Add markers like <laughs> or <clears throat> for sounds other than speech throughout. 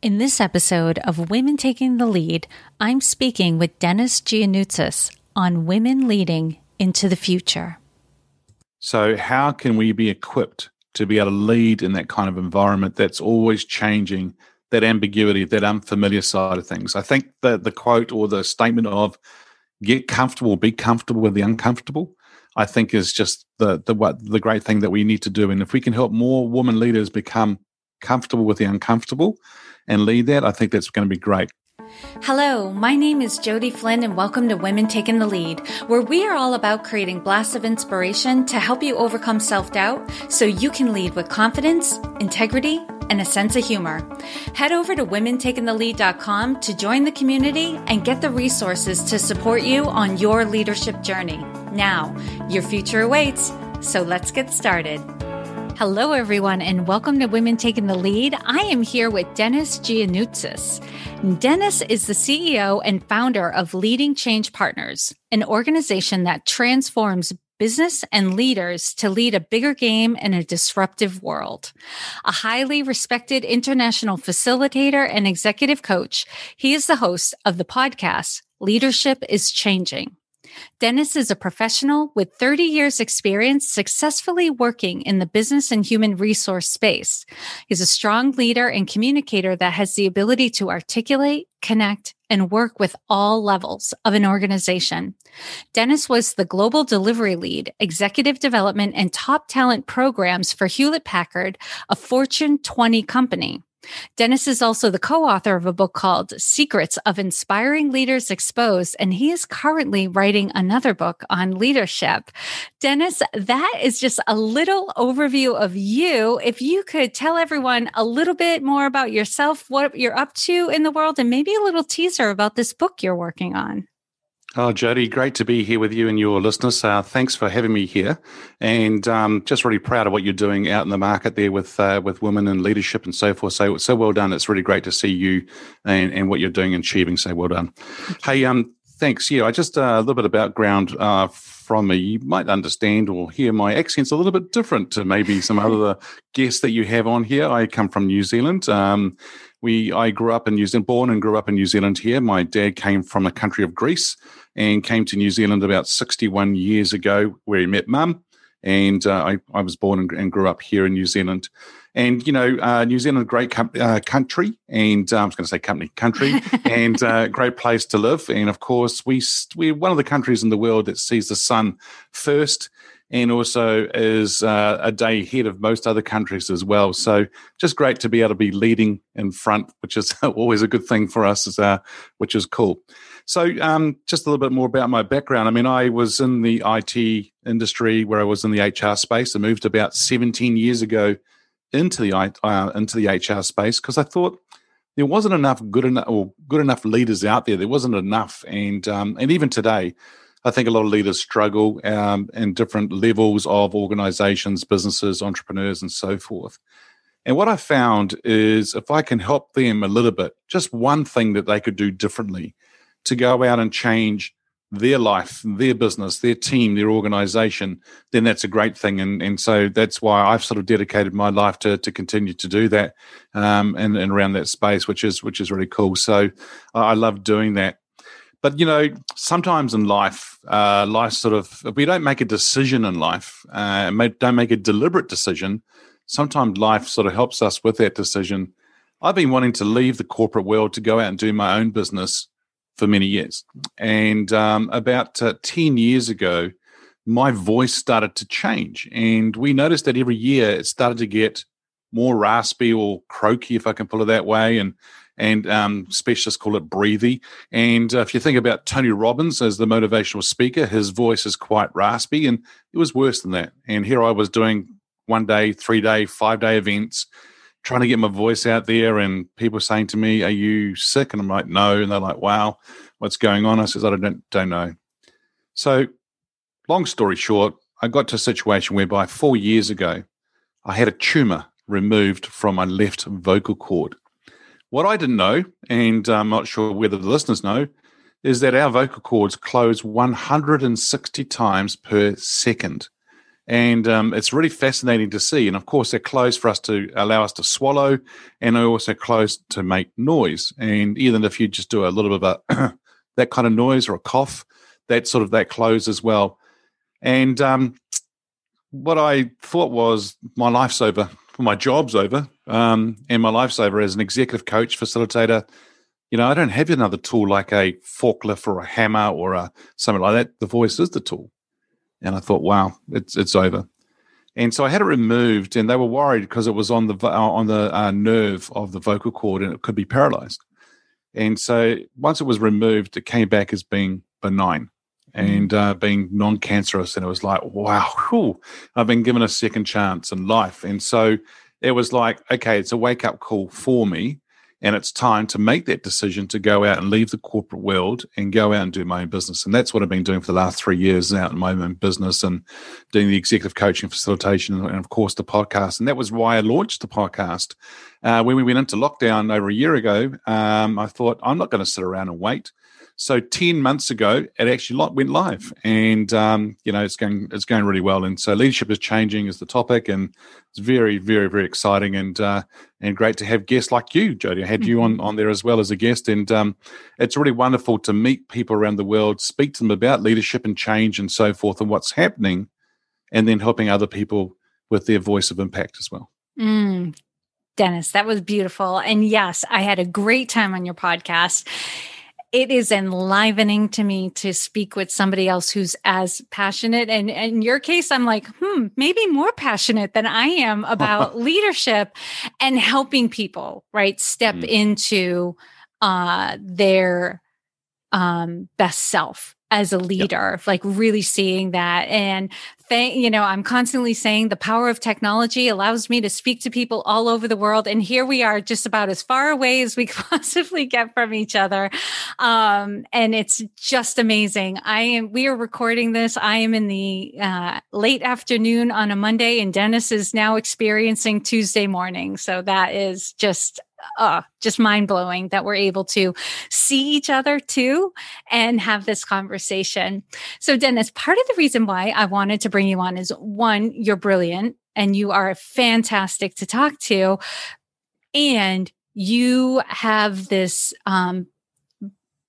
In this episode of Women Taking the Lead, I'm speaking with Dennis Giannoutsis on women leading into the future. So, how can we be equipped to be able to lead in that kind of environment that's always changing, that ambiguity, that unfamiliar side of things? I think the, the quote or the statement of get comfortable, be comfortable with the uncomfortable, I think is just the, the, what, the great thing that we need to do. And if we can help more women leaders become comfortable with the uncomfortable, and lead that, I think that's going to be great. Hello, my name is Jodi Flynn and welcome to Women Taking the Lead, where we are all about creating blasts of inspiration to help you overcome self-doubt so you can lead with confidence, integrity, and a sense of humor. Head over to womentakingthelead.com to join the community and get the resources to support you on your leadership journey. Now, your future awaits, so let's get started. Hello, everyone, and welcome to Women Taking the Lead. I am here with Dennis Giannoutsis. Dennis is the CEO and founder of Leading Change Partners, an organization that transforms business and leaders to lead a bigger game in a disruptive world. A highly respected international facilitator and executive coach, he is the host of the podcast Leadership is Changing. Dennis is a professional with 30 years experience successfully working in the business and human resource space. He's a strong leader and communicator that has the ability to articulate, connect, and work with all levels of an organization. Dennis was the global delivery lead, executive development, and top talent programs for Hewlett Packard, a Fortune 20 company. Dennis is also the co author of a book called Secrets of Inspiring Leaders Exposed, and he is currently writing another book on leadership. Dennis, that is just a little overview of you. If you could tell everyone a little bit more about yourself, what you're up to in the world, and maybe a little teaser about this book you're working on. Oh, Jodi, great to be here with you and your listeners. Uh, thanks for having me here, and um, just really proud of what you're doing out in the market there with uh, with women and leadership and so forth. So so well done. It's really great to see you and, and what you're doing and achieving. So well done. Hey, um, thanks. Yeah, I just uh, a little bit of background uh, from me. You might understand or hear my accent's a little bit different to maybe some other <laughs> guests that you have on here. I come from New Zealand. Um, we I grew up in New Zealand, born and grew up in New Zealand here. My dad came from the country of Greece and came to New Zealand about 61 years ago, where he met mum. And uh, I, I was born and, and, grew up here in New Zealand. And, you know, uh, New Zealand, a great com- uh, country, and uh, I was going to say company, country, <laughs> and uh, great place to live. And of course, we, we're one of the countries in the world that sees the sun first and also is uh, a day ahead of most other countries as well. So just great to be able to be leading in front, which is <laughs> always a good thing for us, uh, which is cool. So um, just a little bit more about my background. I mean, I was in the IT industry where I was in the HR space. I moved about 17 years ago into the uh, into the HR space because I thought there wasn't enough good enough or good enough leaders out there. There wasn't enough, and um, and even today, I think a lot of leaders struggle um, in different levels of organizations, businesses, entrepreneurs, and so forth. And what I found is if I can help them a little bit, just one thing that they could do differently to go out and change their life, their business, their team, their organization, then that's a great thing. And and so that's why I've sort of dedicated my life to to continue to do that um, and, and around that space, which is which is really cool. So I love doing that. But you know, sometimes in life, uh, life sort of if we don't make a decision in life, uh, don't make a deliberate decision. Sometimes life sort of helps us with that decision. I've been wanting to leave the corporate world to go out and do my own business for many years, and um, about uh, ten years ago, my voice started to change, and we noticed that every year it started to get more raspy or croaky, if I can put it that way, and and um, specialists call it breathy. And uh, if you think about Tony Robbins as the motivational speaker, his voice is quite raspy, and it was worse than that. And here I was doing one day, three day, five day events, trying to get my voice out there, and people saying to me, "Are you sick?" And I'm like, "No," and they're like, "Wow, what's going on?" I says, "I don't don't know." So, long story short, I got to a situation whereby four years ago, I had a tumor removed from my left vocal cord. What I didn't know, and I'm not sure whether the listeners know, is that our vocal cords close 160 times per second. And um, it's really fascinating to see. And of course, they're closed for us to allow us to swallow, and they're also closed to make noise. And even if you just do a little bit of a <clears throat> that kind of noise or a cough, that sort of that close as well. And um, what I thought was my life's over, my job's over, um, and my lifesaver as an executive coach, facilitator. You know, I don't have another tool like a forklift or a hammer or a something like that. The voice is the tool. And I thought, wow, it's it's over. And so I had it removed, and they were worried because it was on the on the uh, nerve of the vocal cord, and it could be paralyzed. And so once it was removed, it came back as being benign and uh, being non-cancerous, and it was like, wow, whew, I've been given a second chance in life. And so it was like, okay, it's a wake up call for me and it's time to make that decision to go out and leave the corporate world and go out and do my own business. And that's what I've been doing for the last three years out in my own business and doing the executive coaching facilitation and, of course, the podcast. And that was why I launched the podcast. Uh, when we went into lockdown over a year ago, um, I thought, I'm not going to sit around and wait. So ten months ago, it actually went live, and um, you know it's going it's going really well. And so leadership is changing is the topic, and it's very very very exciting and uh, and great to have guests like you, Jodi. I had mm-hmm. you on on there as well as a guest, and um, it's really wonderful to meet people around the world, speak to them about leadership and change and so forth, and what's happening, and then helping other people with their voice of impact as well. Mm, Dennis, that was beautiful. And yes, I had a great time on your podcast it is enlivening to me to speak with somebody else who's as passionate. And, and in your case, I'm like, hmm, maybe more passionate than I am <laughs> about leadership and helping people, right? Step mm. into uh, their um, best self as a leader, yep. like really seeing that. And thank, you know, I'm constantly saying the power of technology allows me to speak to people all over the world. And here we are just about as far away as we <laughs> possibly get from each other. Um, and it's just amazing. I am, we are recording this. I am in the uh, late afternoon on a Monday and Dennis is now experiencing Tuesday morning. So that is just uh, just mind blowing that we're able to see each other too and have this conversation. So, Dennis, part of the reason why I wanted to bring you on is one, you're brilliant and you are fantastic to talk to. And you have this um,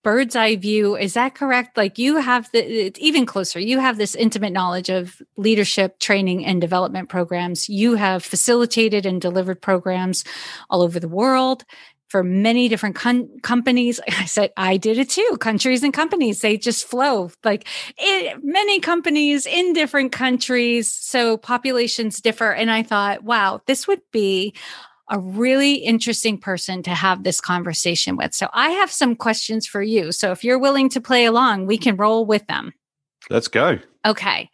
bird's eye view. Is that correct? Like you have the, it's even closer. You have this intimate knowledge of leadership training and development programs. You have facilitated and delivered programs all over the world for many different con- companies. <laughs> I said, I did it too. Countries and companies, they just flow like it, many companies in different countries. So populations differ. And I thought, wow, this would be a really interesting person to have this conversation with. So I have some questions for you. So if you're willing to play along, we can roll with them. Let's go. Okay.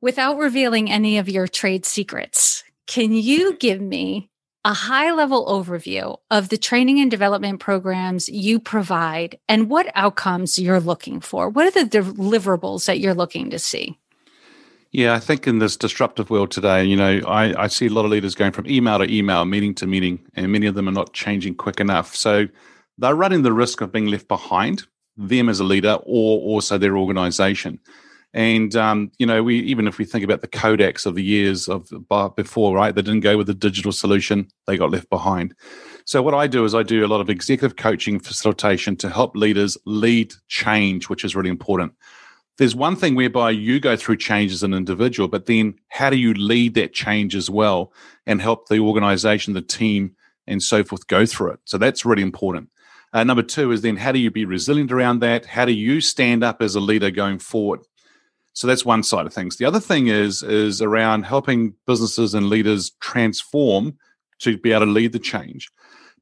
Without revealing any of your trade secrets, can you give me a high level overview of the training and development programs you provide and what outcomes you're looking for? What are the deliverables that you're looking to see? Yeah, I think in this disruptive world today, you know, I, I see a lot of leaders going from email to email, meeting to meeting, and many of them are not changing quick enough. So they're running the risk of being left behind, them as a leader, or also their organization. And um, you know, we even if we think about the Kodaks of the years of before, right? They didn't go with the digital solution; they got left behind. So what I do is I do a lot of executive coaching facilitation to help leaders lead change, which is really important there's one thing whereby you go through change as an individual, but then how do you lead that change as well and help the organization, the team, and so forth go through it? So that's really important. Uh, number two is then how do you be resilient around that? How do you stand up as a leader going forward? So that's one side of things. The other thing is is around helping businesses and leaders transform to be able to lead the change.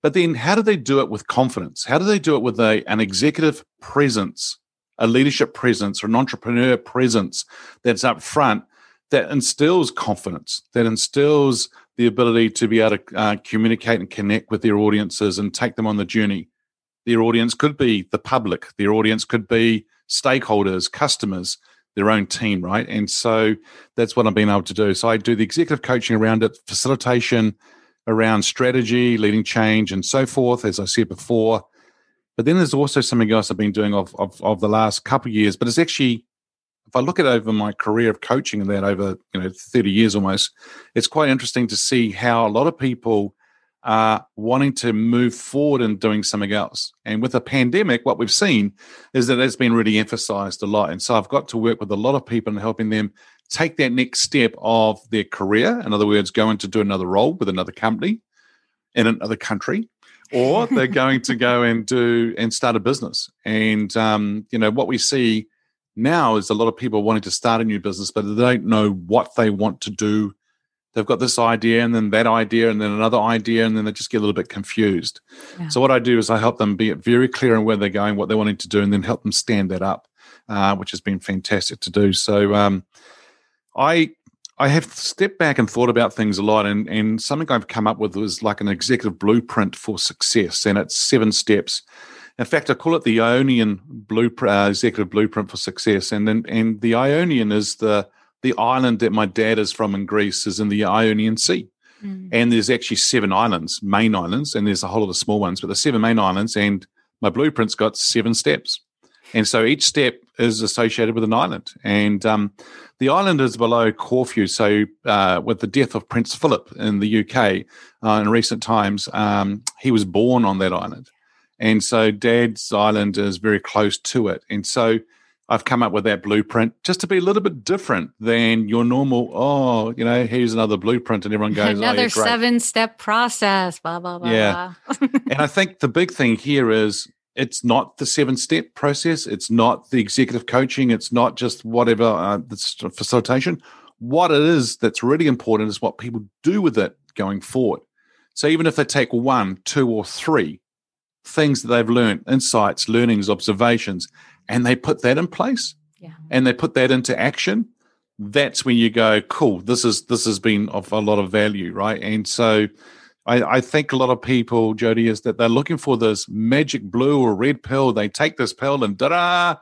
But then how do they do it with confidence? How do they do it with a, an executive presence a leadership presence or an entrepreneur presence that's up front that instills confidence, that instills the ability to be able to uh, communicate and connect with their audiences and take them on the journey. Their audience could be the public, their audience could be stakeholders, customers, their own team, right? And so that's what I've been able to do. So I do the executive coaching around it, facilitation around strategy, leading change, and so forth, as I said before. But then there's also something else I've been doing of, of, of the last couple of years, but it's actually if I look at over my career of coaching and that over you know 30 years almost, it's quite interesting to see how a lot of people are wanting to move forward and doing something else. And with the pandemic, what we've seen is that it's been really emphasized a lot. And so I've got to work with a lot of people and helping them take that next step of their career. In other words, going to do another role with another company in another country, or they're going to go and do and start a business. And um, you know what we see now is a lot of people wanting to start a new business, but they don't know what they want to do they've got this idea and then that idea and then another idea and then they just get a little bit confused. Yeah. So what I do is I help them be very clear on where they're going, what they're wanting to do, and then help them stand that up, uh, which has been fantastic to do. So um, I I have stepped back and thought about things a lot, and and something I've come up with is like an executive blueprint for success, and it's seven steps. In fact, I call it the Ionian blueprint, uh, executive blueprint for success, and and, and the Ionian is the the island that my dad is from in Greece is in the Ionian Sea. Mm. And there's actually seven islands, main islands, and there's a whole lot of small ones, but the seven main islands, and my blueprint's got seven steps. And so each step is associated with an island. And um, the island is below Corfu. So, uh, with the death of Prince Philip in the UK uh, in recent times, um, he was born on that island. And so, Dad's island is very close to it. And so, I've come up with that blueprint just to be a little bit different than your normal. Oh, you know, here's another blueprint, and everyone goes, another oh, yeah, seven step process. Blah blah blah. Yeah, <laughs> and I think the big thing here is it's not the seven step process. It's not the executive coaching. It's not just whatever uh, the facilitation. What it is that's really important is what people do with it going forward. So even if they take one, two, or three things that they've learned, insights, learnings, observations, and they put that in place yeah. and they put that into action, that's when you go, cool, this is this has been of a lot of value, right? And so I, I think a lot of people, Jodi, is that they're looking for this magic blue or red pill. They take this pill and da-da,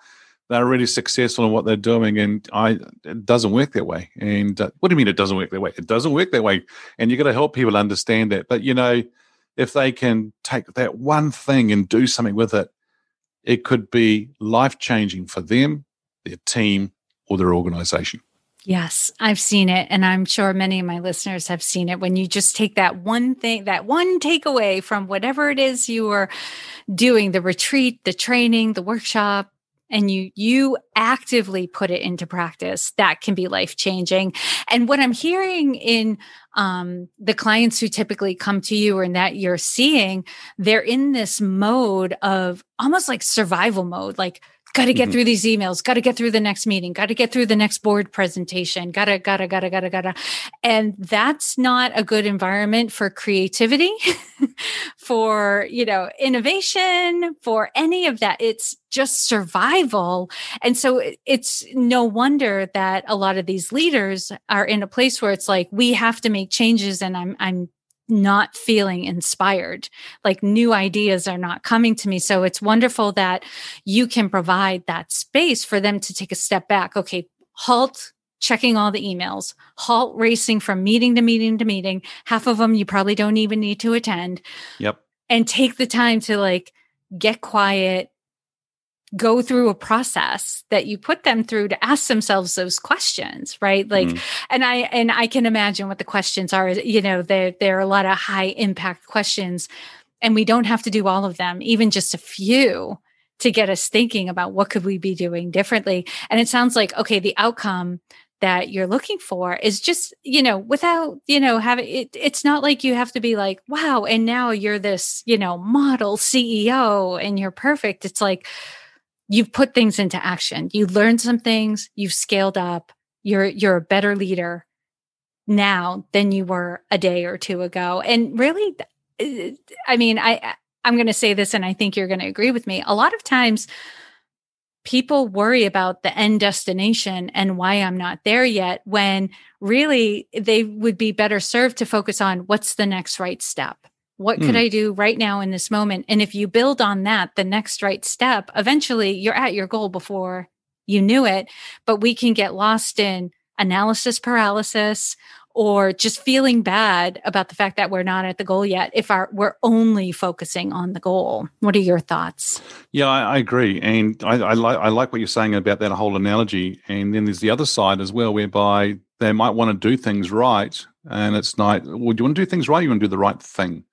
they're really successful in what they're doing. And I it doesn't work that way. And uh, what do you mean it doesn't work that way? It doesn't work that way. And you got to help people understand that. But you know, if they can take that one thing and do something with it, it could be life changing for them, their team, or their organization. Yes, I've seen it. And I'm sure many of my listeners have seen it. When you just take that one thing, that one takeaway from whatever it is you are doing the retreat, the training, the workshop, and you you actively put it into practice that can be life changing and what i'm hearing in um, the clients who typically come to you or that you're seeing they're in this mode of almost like survival mode like got to get mm-hmm. through these emails. Got to get through the next meeting. Got to get through the next board presentation. Gotta gotta gotta gotta gotta. And that's not a good environment for creativity <laughs> for you know innovation for any of that. It's just survival. And so it's no wonder that a lot of these leaders are in a place where it's like we have to make changes and i'm i'm not feeling inspired. Like new ideas are not coming to me. So it's wonderful that you can provide that space for them to take a step back. Okay, halt checking all the emails, halt racing from meeting to meeting to meeting. Half of them you probably don't even need to attend. Yep. And take the time to like get quiet, go through a process that you put them through to ask themselves those questions right? Like mm. and i and i can imagine what the questions are. You know there there are a lot of high impact questions and we don't have to do all of them even just a few to get us thinking about what could we be doing differently. And it sounds like okay the outcome that you're looking for is just you know without you know having it it's not like you have to be like wow and now you're this you know model ceo and you're perfect. It's like you've put things into action. You learned some things, you've scaled up, you're you're a better leader now than you were a day or two ago. And really uh, I mean, I I'm going to say this and I think you're going to agree with me. A lot of times people worry about the end destination and why I'm not there yet when really they would be better served to focus on what's the next right step what could mm. I do right now in this moment? And if you build on that, the next right step, eventually you're at your goal before you knew it. But we can get lost in analysis paralysis or just feeling bad about the fact that we're not at the goal yet if our, we're only focusing on the goal. What are your thoughts? Yeah, I, I agree, and I, I like I like what you're saying about that whole analogy. And then there's the other side as well, whereby they might want to do things right, and it's not. Well, do you want to do things right? you want to do the right thing.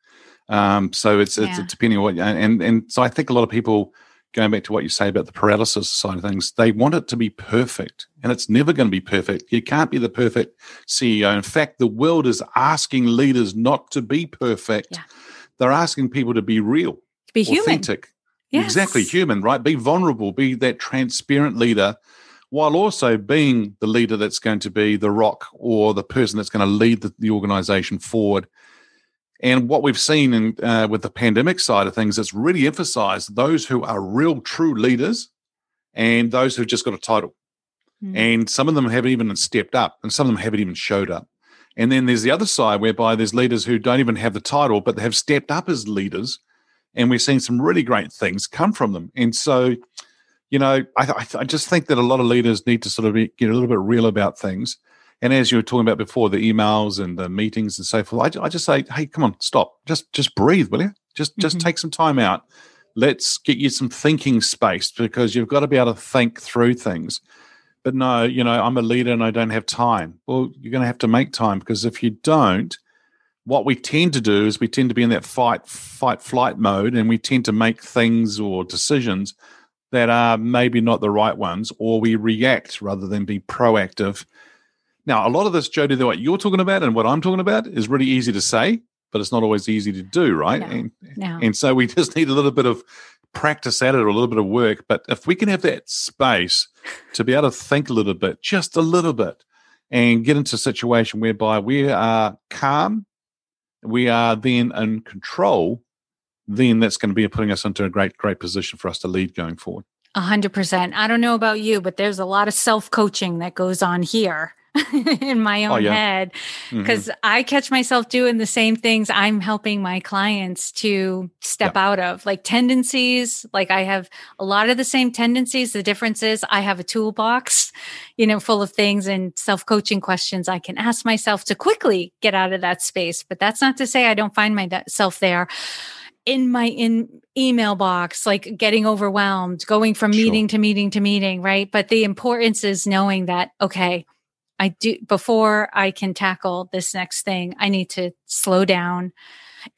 Um, so it's it's yeah. depending on what and and so I think a lot of people going back to what you say about the paralysis side of things, they want it to be perfect, and it's never going to be perfect. You can't be the perfect CEO. In fact, the world is asking leaders not to be perfect. Yeah. They're asking people to be real, be authentic, human. Yes. exactly human, right? Be vulnerable, be that transparent leader, while also being the leader that's going to be the rock or the person that's going to lead the, the organization forward and what we've seen in, uh, with the pandemic side of things, it's really emphasized those who are real, true leaders and those who've just got a title. Mm. And some of them haven't even stepped up, and some of them haven't even showed up. And then there's the other side whereby there's leaders who don't even have the title, but they have stepped up as leaders. And we've seen some really great things come from them. And so, you know, I, I just think that a lot of leaders need to sort of be, get a little bit real about things and as you were talking about before, the emails and the meetings and so forth, I, I just say, hey, come on, stop, just just breathe, will you? Just just mm-hmm. take some time out. Let's get you some thinking space because you've got to be able to think through things. But no, you know, I'm a leader and I don't have time. Well, you're going to have to make time because if you don't, what we tend to do is we tend to be in that fight, fight, flight mode, and we tend to make things or decisions that are maybe not the right ones, or we react rather than be proactive now, a lot of this, Jodi, what you're talking about and what I'm talking about is really easy to say, but it's not always easy to do, right? No, and, no. and so we <laughs> just need a little bit of practice at it or a little bit of work. But if we can have that space to be able to think a little bit, just a little bit, and get into a situation whereby we are calm, we are then in control, then that's going to be putting us into a great, great position for us to lead going forward. A hundred percent. I don't know about you, but there's a lot of self coaching that goes on here <laughs> in my oh, own oh, yeah. head because mm-hmm. I catch myself doing the same things I'm helping my clients to step out of, like tendencies. Like I have a lot of the same tendencies. The difference is I have a toolbox, <laughs> you know, full of things and self coaching questions I can ask myself to quickly get out of that space. But that's not to say I don't find myself there in my in email box like getting overwhelmed going from sure. meeting to meeting to meeting right but the importance is knowing that okay I do before I can tackle this next thing, I need to slow down.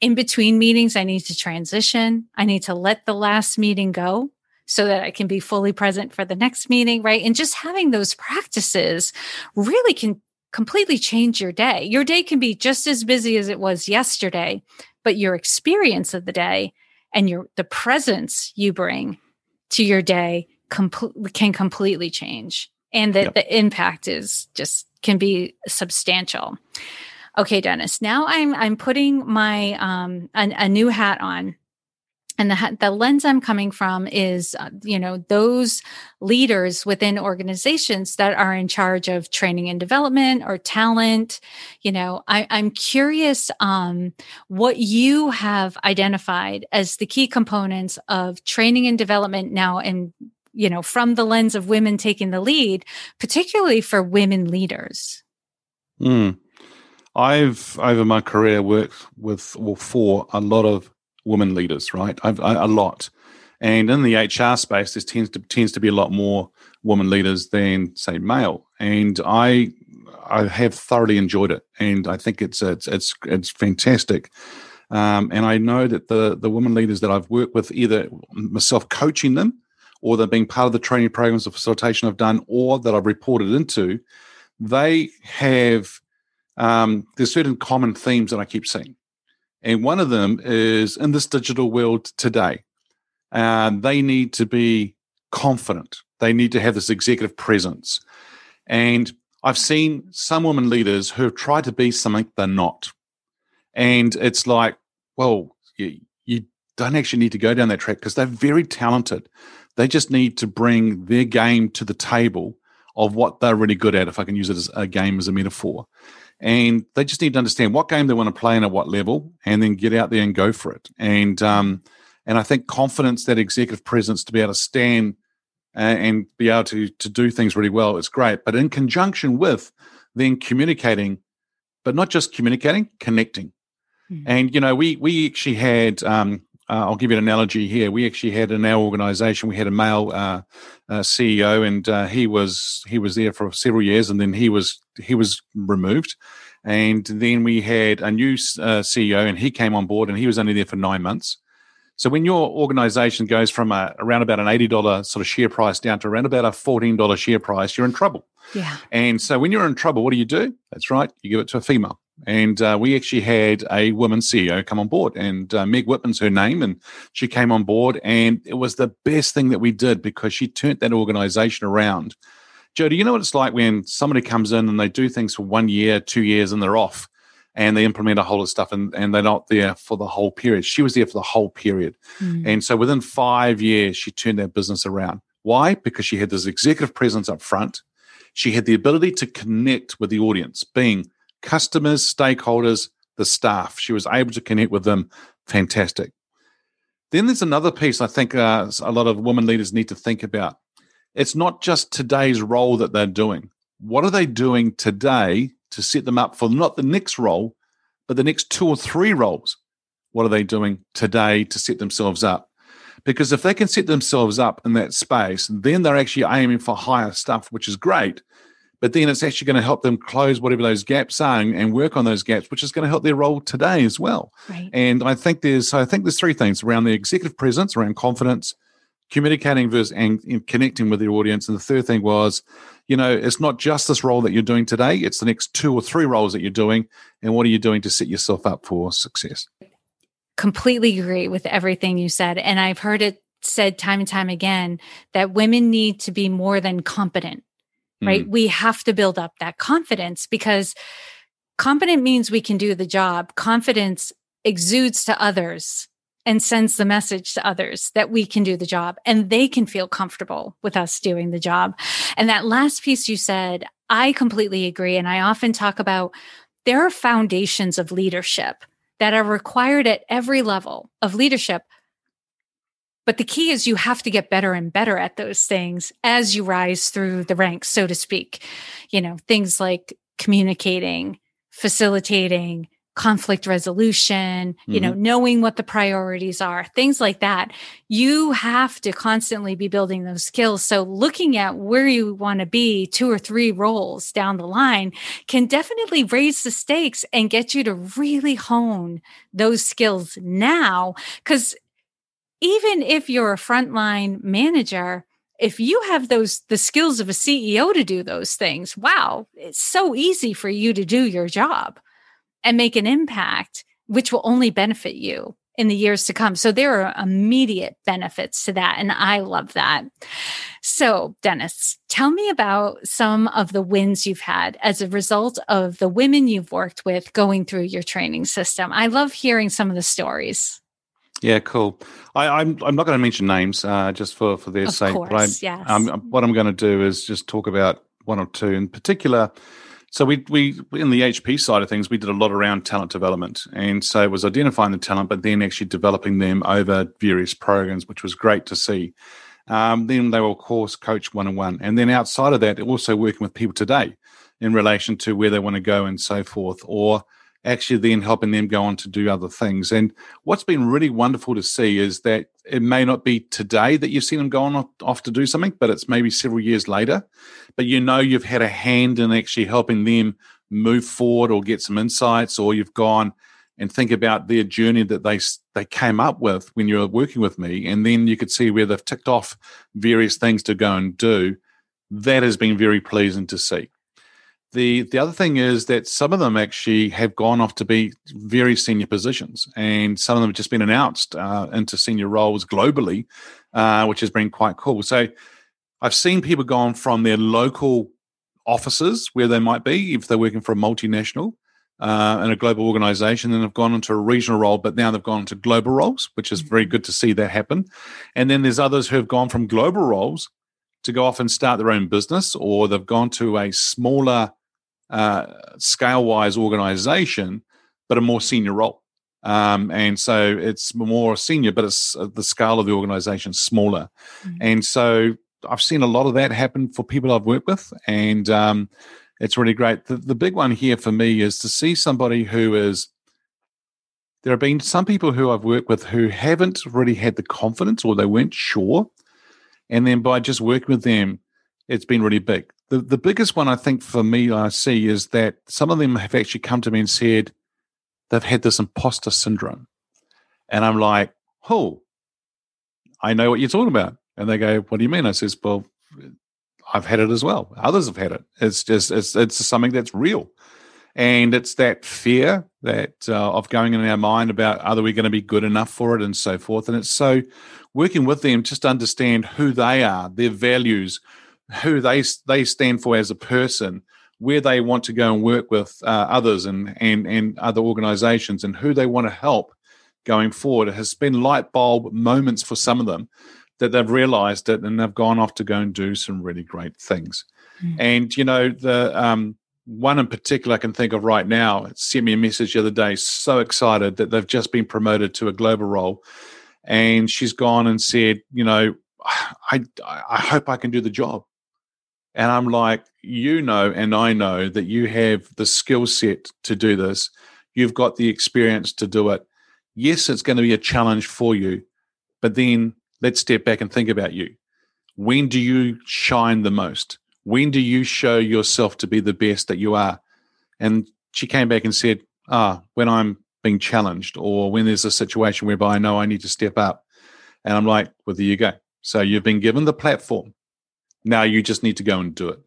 In between meetings, I need to transition. I need to let the last meeting go so that I can be fully present for the next meeting, right? And just having those practices really can completely change your day. Your day can be just as busy as it was yesterday, but your experience of the day and your the presence you bring to your day com- can completely change and that yep. the impact is just can be substantial. Okay, Dennis. Now I'm I'm putting my um a, a new hat on, and the the lens I'm coming from is uh, you know those leaders within organizations that are in charge of training and development or talent. You know, I, I'm curious um, what you have identified as the key components of training and development now, and you know, from the lens of women taking the lead, particularly for women leaders? Mm. I've over my career worked with or for a lot of women leaders, right? I've I, a lot, and in the HR space, there tends to tends to be a lot more women leaders than say male, and I I have thoroughly enjoyed it, and I think it's it's it's it's fantastic. Um, and I know that the the women leaders that I've worked with, either myself coaching them or they're being part of the training programs or facilitation I've done or that I've reported into, they have um, there's certain common themes that I keep seeing. And one of them is in this digital world today, uh, they need to be confident. They need to have this executive presence. And I've seen some women leaders who have tried to be something they're not. And it's like, well, you, you don't actually need to go down that track because they're very talented. They just need to bring their game to the table of what they're really good at, if I can use it as a game as a metaphor. And they just need to understand what game they want to play and at what level, and then get out there and go for it. And um, and I think confidence, that executive presence, to be able to stand and, and be able to to do things really well is great. But in conjunction with then communicating but not just communicating, connecting. Mm-hmm. And you know, we we actually had. Um, uh, I'll give you an analogy here. We actually had in our organisation, we had a male uh, uh, CEO, and uh, he was he was there for several years, and then he was he was removed, and then we had a new uh, CEO, and he came on board, and he was only there for nine months. So when your organization goes from a, around about an $80 sort of share price down to around about a $14 share price, you're in trouble. Yeah. And so when you're in trouble, what do you do? That's right. You give it to a female. And uh, we actually had a woman CEO come on board, and uh, Meg Whitman's her name, and she came on board, and it was the best thing that we did because she turned that organization around. Joe, do you know what it's like when somebody comes in and they do things for one year, two years, and they're off? and they implement a whole lot of stuff and, and they're not there for the whole period. She was there for the whole period. Mm. And so within five years, she turned that business around. Why? Because she had this executive presence up front. She had the ability to connect with the audience, being customers, stakeholders, the staff. She was able to connect with them. Fantastic. Then there's another piece I think uh, a lot of women leaders need to think about. It's not just today's role that they're doing. What are they doing today to set them up for not the next role, but the next two or three roles. What are they doing today to set themselves up? Because if they can set themselves up in that space, then they're actually aiming for higher stuff, which is great. But then it's actually going to help them close whatever those gaps are and, and work on those gaps, which is going to help their role today as well. Right. And I think there's I think there's three things around the executive presence, around confidence, communicating versus and, and, connecting with the audience. And the third thing was, you know, it's not just this role that you're doing today, it's the next two or three roles that you're doing. And what are you doing to set yourself up for success? Completely agree with everything you said. And I've heard it said time and time again that women need to be more than competent, right? Mm. We have to build up that confidence because competent means we can do the job. Confidence exudes to others and sends the message to others that we can do the job and they can feel comfortable with us doing the job. And that last piece you said, I completely agree. And I often talk about there are foundations of leadership that are required at every level of leadership. But the key is you have to get better and better at those things as you rise through the ranks, so to speak. You know, things like communicating, facilitating, conflict resolution, mm-hmm. you know, mm-hmm. knowing what the priorities are, things like that. You have to constantly be building those skills. So looking at where you want to be two or three roles down the line can definitely raise the stakes and get you to really hone those skills now. Cause even if you're a frontline manager, if you have those the skills of a CEO to do those things, wow, it's so easy for you to do your job and make an impact, which will only benefit you in the years to come. So there are immediate benefits to that. And I love that. So, Dennis, tell me about some of the wins you've had as a result of the women you've worked with going through your training system. I love hearing some of the stories. Yeah, cool. I, am I'm, I'm not going to mention names uh, just for for their of sake. Course, but I, yes. um, what I'm going to do is just talk about one or two in particular so we we in the HP side of things, we did a lot around talent development, and so it was identifying the talent, but then actually developing them over various programs, which was great to see. Um, then they were of course coach one on one, and then outside of that, also working with people today in relation to where they want to go and so forth, or actually then helping them go on to do other things. And what's been really wonderful to see is that it may not be today that you've seen them go on off to do something, but it's maybe several years later. But you know you've had a hand in actually helping them move forward or get some insights, or you've gone and think about their journey that they they came up with when you were working with me, and then you could see where they've ticked off various things to go and do. That has been very pleasing to see. The the other thing is that some of them actually have gone off to be very senior positions, and some of them have just been announced uh, into senior roles globally, uh, which has been quite cool. So I've seen people gone from their local offices where they might be if they're working for a multinational uh, in a global organization, then have gone into a regional role, but now they've gone into global roles, which is very mm-hmm. good to see that happen. And then there's others who have gone from global roles to go off and start their own business, or they've gone to a smaller uh, scale wise organization, but a more senior role. Um, and so it's more senior, but it's uh, the scale of the organization smaller. Mm-hmm. And so I've seen a lot of that happen for people I've worked with. And um, it's really great. The, the big one here for me is to see somebody who is. There have been some people who I've worked with who haven't really had the confidence or they weren't sure. And then by just working with them, it's been really big. The, the biggest one I think for me, I see is that some of them have actually come to me and said they've had this imposter syndrome. And I'm like, oh, I know what you're talking about. And they go, what do you mean? I says, well, I've had it as well. Others have had it. It's just it's it's something that's real, and it's that fear that uh, of going in our mind about are we going to be good enough for it and so forth. And it's so working with them just to understand who they are, their values, who they they stand for as a person, where they want to go and work with uh, others and and and other organisations, and who they want to help going forward. It has been light bulb moments for some of them that they've realized it and they've gone off to go and do some really great things. Mm. And you know, the um, one in particular I can think of right now sent me a message the other day, so excited that they've just been promoted to a global role. And she's gone and said, you know, <sighs> I I hope I can do the job. And I'm like, you know, and I know that you have the skill set to do this. You've got the experience to do it. Yes, it's going to be a challenge for you, but then let's step back and think about you. When do you shine the most? When do you show yourself to be the best that you are? And she came back and said, Ah, when I'm being challenged or when there's a situation whereby I know I need to step up. And I'm like, well, there you go. So you've been given the platform. Now you just need to go and do it.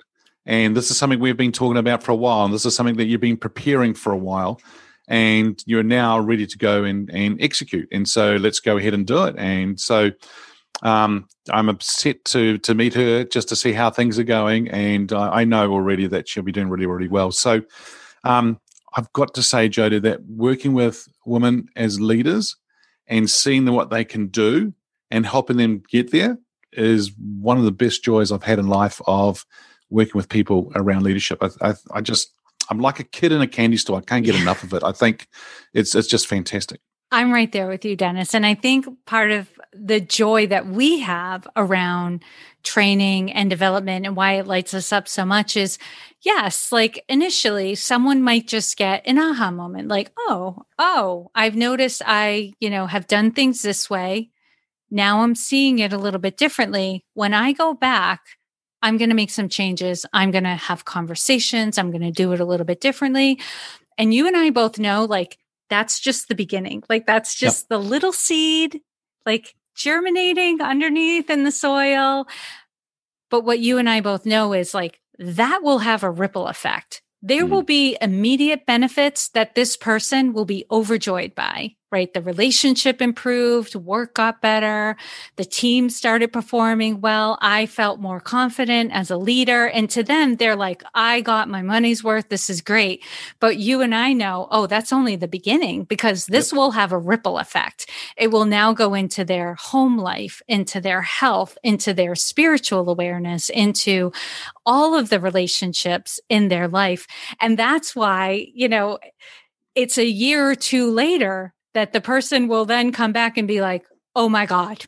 And this is something we've been talking about for a while. And this is something that you've been preparing for a while. And you're now ready to go and, and execute. And so let's go ahead and do it. And so um, I'm upset to to meet her just to see how things are going, and I, I know already that she'll be doing really really well. So um, I've got to say, Jodi, that working with women as leaders and seeing what they can do and helping them get there is one of the best joys I've had in life of working with people around leadership. I, I, I just I'm like a kid in a candy store. I can't get enough of it. I think it's it's just fantastic. I'm right there with you, Dennis. And I think part of the joy that we have around training and development and why it lights us up so much is yes, like initially someone might just get an aha moment like, oh, oh, I've noticed I, you know, have done things this way. Now I'm seeing it a little bit differently. When I go back, I'm going to make some changes. I'm going to have conversations. I'm going to do it a little bit differently. And you and I both know like that's just the beginning. Like that's just yep. the little seed, like germinating underneath in the soil. But what you and I both know is like that will have a ripple effect. There mm. will be immediate benefits that this person will be overjoyed by right? The relationship improved, work got better, the team started performing well. I felt more confident as a leader. And to them, they're like, I got my money's worth. This is great. But you and I know, oh, that's only the beginning because this yep. will have a ripple effect. It will now go into their home life, into their health, into their spiritual awareness, into all of the relationships in their life. And that's why, you know, it's a year or two later that the person will then come back and be like, oh my God.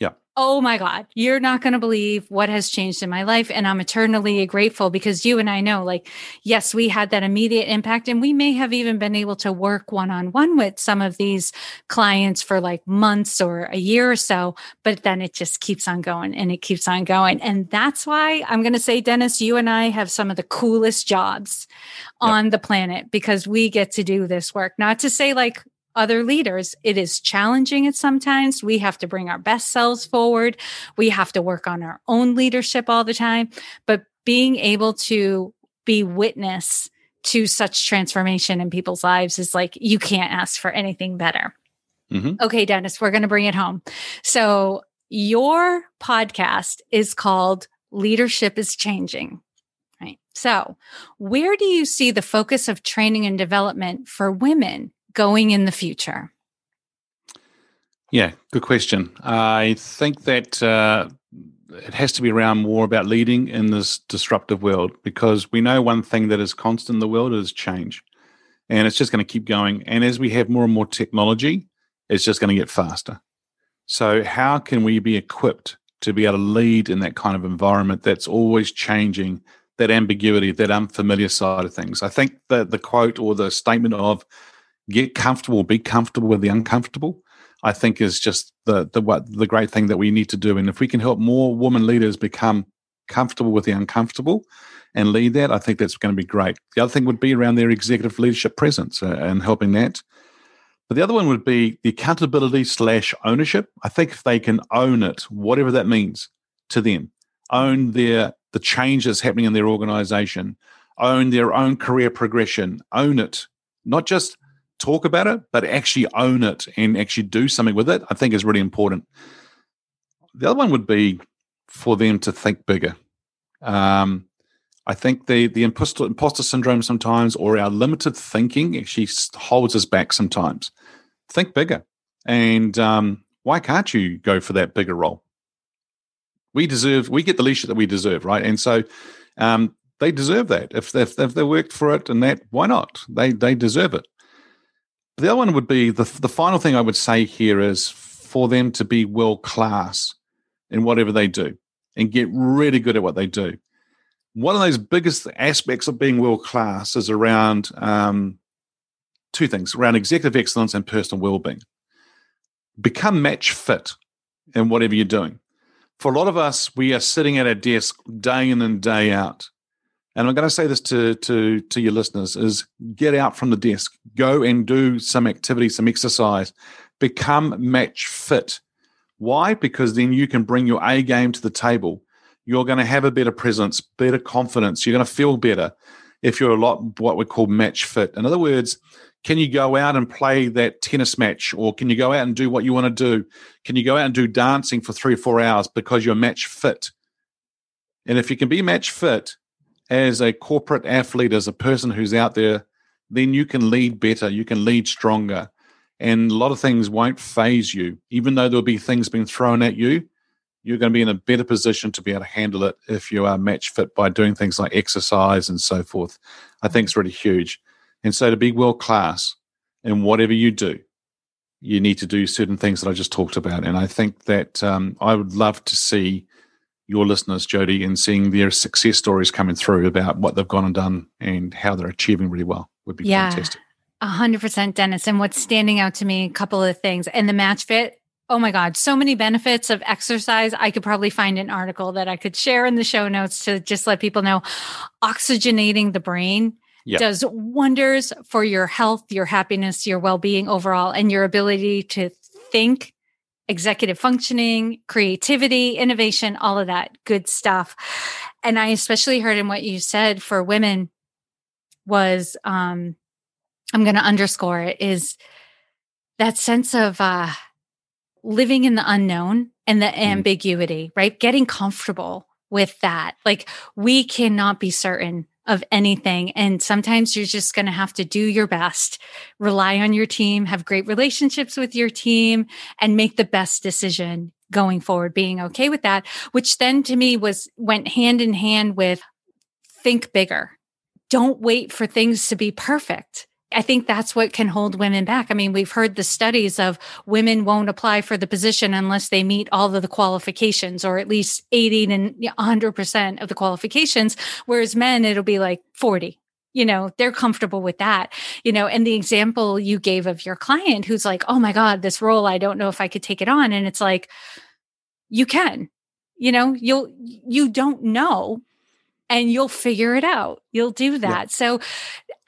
Yeah. Oh my God. You're not going to believe what has changed in my life. And I'm eternally grateful because you and I know, like, yes, we had that immediate impact. And we may have even been able to work one on one with some of these clients for like months or a year or so. But then it just keeps on going and it keeps on going. And that's why I'm going to say, Dennis, you and I have some of the coolest jobs on the planet because we get to do this work. Not to say like other leaders. It is challenging at sometimes. We have to bring our best selves forward. We have to work on our own leadership all the time. But being able to be witness to such transformation in people's lives is like you can't ask for anything better. Mm-hmm. Okay, Dennis, we're going to bring it home. So, your podcast is called Leadership is Changing. Right. So, where do you see the focus of training and development for women going in the future? Yeah, good question. I think that uh, it has to be around more about leading in this disruptive world because we know one thing that is constant in the world is change. And it's just going to keep going. And as we have more and more technology, it's just going to get faster. So, how can we be equipped to be able to lead in that kind of environment that's always changing, that ambiguity, that unfamiliar side of things. I think that the quote or the statement of get comfortable, be comfortable with the uncomfortable, I think is just the the what the great thing that we need to do. And if we can help more women leaders become comfortable with the uncomfortable and lead that, I think that's going to be great. The other thing would be around their executive leadership presence uh, and helping that. But the other one would be the accountability slash ownership. I think if they can own it, whatever that means to them, own their the changes happening in their organization, own their own career progression, own it, not just talk about it, but actually own it and actually do something with it, I think is really important. The other one would be for them to think bigger. Um, I think the the imposter, imposter syndrome sometimes, or our limited thinking, actually holds us back sometimes. Think bigger, and um, why can't you go for that bigger role? We deserve, we get the leadership that we deserve, right? And so um, they deserve that. If, if if they worked for it and that, why not? They they deserve it. The other one would be the the final thing I would say here is for them to be world class in whatever they do and get really good at what they do. One of those biggest aspects of being world class is around um, two things around executive excellence and personal well being. Become match fit in whatever you're doing. For a lot of us, we are sitting at our desk day in and day out and I'm going to say this to to to your listeners is get out from the desk, go and do some activity, some exercise, become match fit. Why? Because then you can bring your A game to the table. You're going to have a better presence, better confidence. You're going to feel better if you're a lot what we call match fit. In other words, can you go out and play that tennis match or can you go out and do what you want to do? Can you go out and do dancing for 3 or 4 hours because you're match fit? And if you can be match fit, as a corporate athlete, as a person who's out there, then you can lead better, you can lead stronger. And a lot of things won't phase you. Even though there'll be things being thrown at you, you're going to be in a better position to be able to handle it if you are match fit by doing things like exercise and so forth. I think it's really huge. And so to be world class in whatever you do, you need to do certain things that I just talked about. And I think that um, I would love to see your listeners, Jodi, and seeing their success stories coming through about what they've gone and done and how they're achieving really well would be yeah, fantastic. A hundred percent, Denis. And what's standing out to me, a couple of things, and the match fit. Oh my God, so many benefits of exercise. I could probably find an article that I could share in the show notes to just let people know. Oxygenating the brain yep. does wonders for your health, your happiness, your well being overall, and your ability to think executive functioning, creativity, innovation, all of that good stuff. And I especially heard in what you said for women was um I'm going to underscore it is that sense of uh living in the unknown and the mm. ambiguity, right? Getting comfortable with that. Like we cannot be certain of anything. And sometimes you're just going to have to do your best, rely on your team, have great relationships with your team, and make the best decision going forward, being okay with that, which then to me was went hand in hand with think bigger. Don't wait for things to be perfect. I think that's what can hold women back. I mean, we've heard the studies of women won't apply for the position unless they meet all of the qualifications or at least 80 and 100% of the qualifications. Whereas men, it'll be like 40. You know, they're comfortable with that, you know, and the example you gave of your client who's like, oh my God, this role, I don't know if I could take it on. And it's like, you can, you know, you'll, you don't know and you'll figure it out. You'll do that. Yeah. So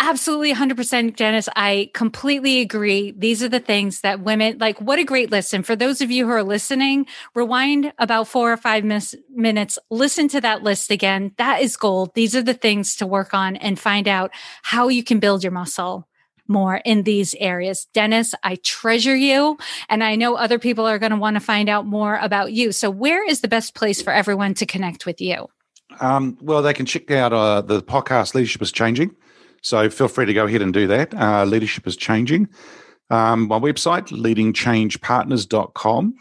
absolutely 100% Denis. I completely agree. These are the things that women like. What a great listen. For those of you who are listening, rewind about four or five mis- minutes, listen to that list again. That is gold. These are the things to work on and find out how you can build your muscle more in these areas. Denis, I treasure you. And I know other people are going to want to find out more about you. So, where is the best place for everyone to connect with you? Um, well, they can check out uh, the podcast Leadership is Changing. So feel free to go ahead and do that. Uh, leadership is Changing. Um, my website, leadingchangepartners.com.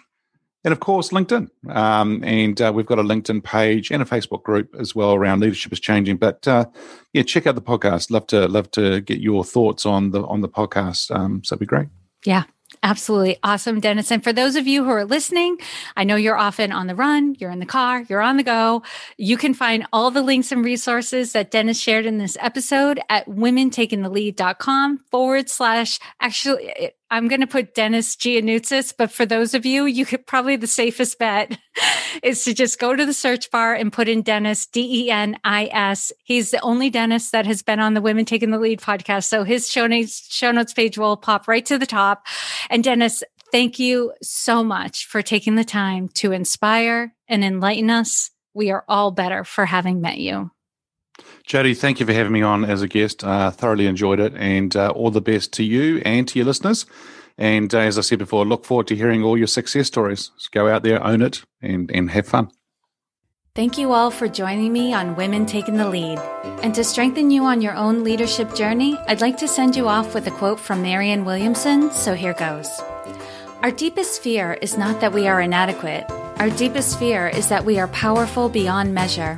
And of course, LinkedIn. Um, and uh, we've got a LinkedIn page and a Facebook group as well around leadership is changing. But uh, yeah, check out the podcast. Love to love to get your thoughts on the on the podcast. Um, so it'd be great. Yeah, Absolutely. Awesome, Denis. And for those of you who are listening, I know you're often on the run, you're in the car, you're on the go. You can find all the links and resources that Denis shared in this episode at womentakingthelead.com forward slash actually I'm going to put Denis Gianoutsos, but for those of you, you could probably the safest bet <laughs> is to just go to the search bar and put in Denis, D E N I S. He's the only Denis that has been on the Women Taking the Lead podcast. So his show notes, show notes page will pop right to the top. And Denis, thank you so much for taking the time to inspire and enlighten us. We are all better for having met you. Jodi, thank you for having me on as a guest. Uh, thoroughly enjoyed it, and uh, all the best to you and to your listeners. And uh, as I said before, look forward to hearing all your success stories. Just go out there, own it, and, and have fun. Thank you all for joining me on Women Taking the Lead. And to strengthen you on your own leadership journey, I'd like to send you off with a quote from Marianne Williamson. So here goes Our deepest fear is not that we are inadequate, our deepest fear is that we are powerful beyond measure.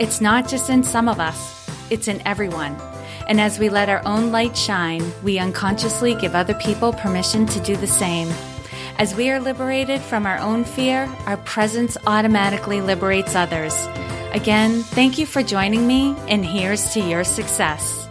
It's not just in some of us, it's in everyone. And as we let our own light shine, we unconsciously give other people permission to do the same. As we are liberated from our own fear, our presence automatically liberates others. Again, thank you for joining me, and here's to your success.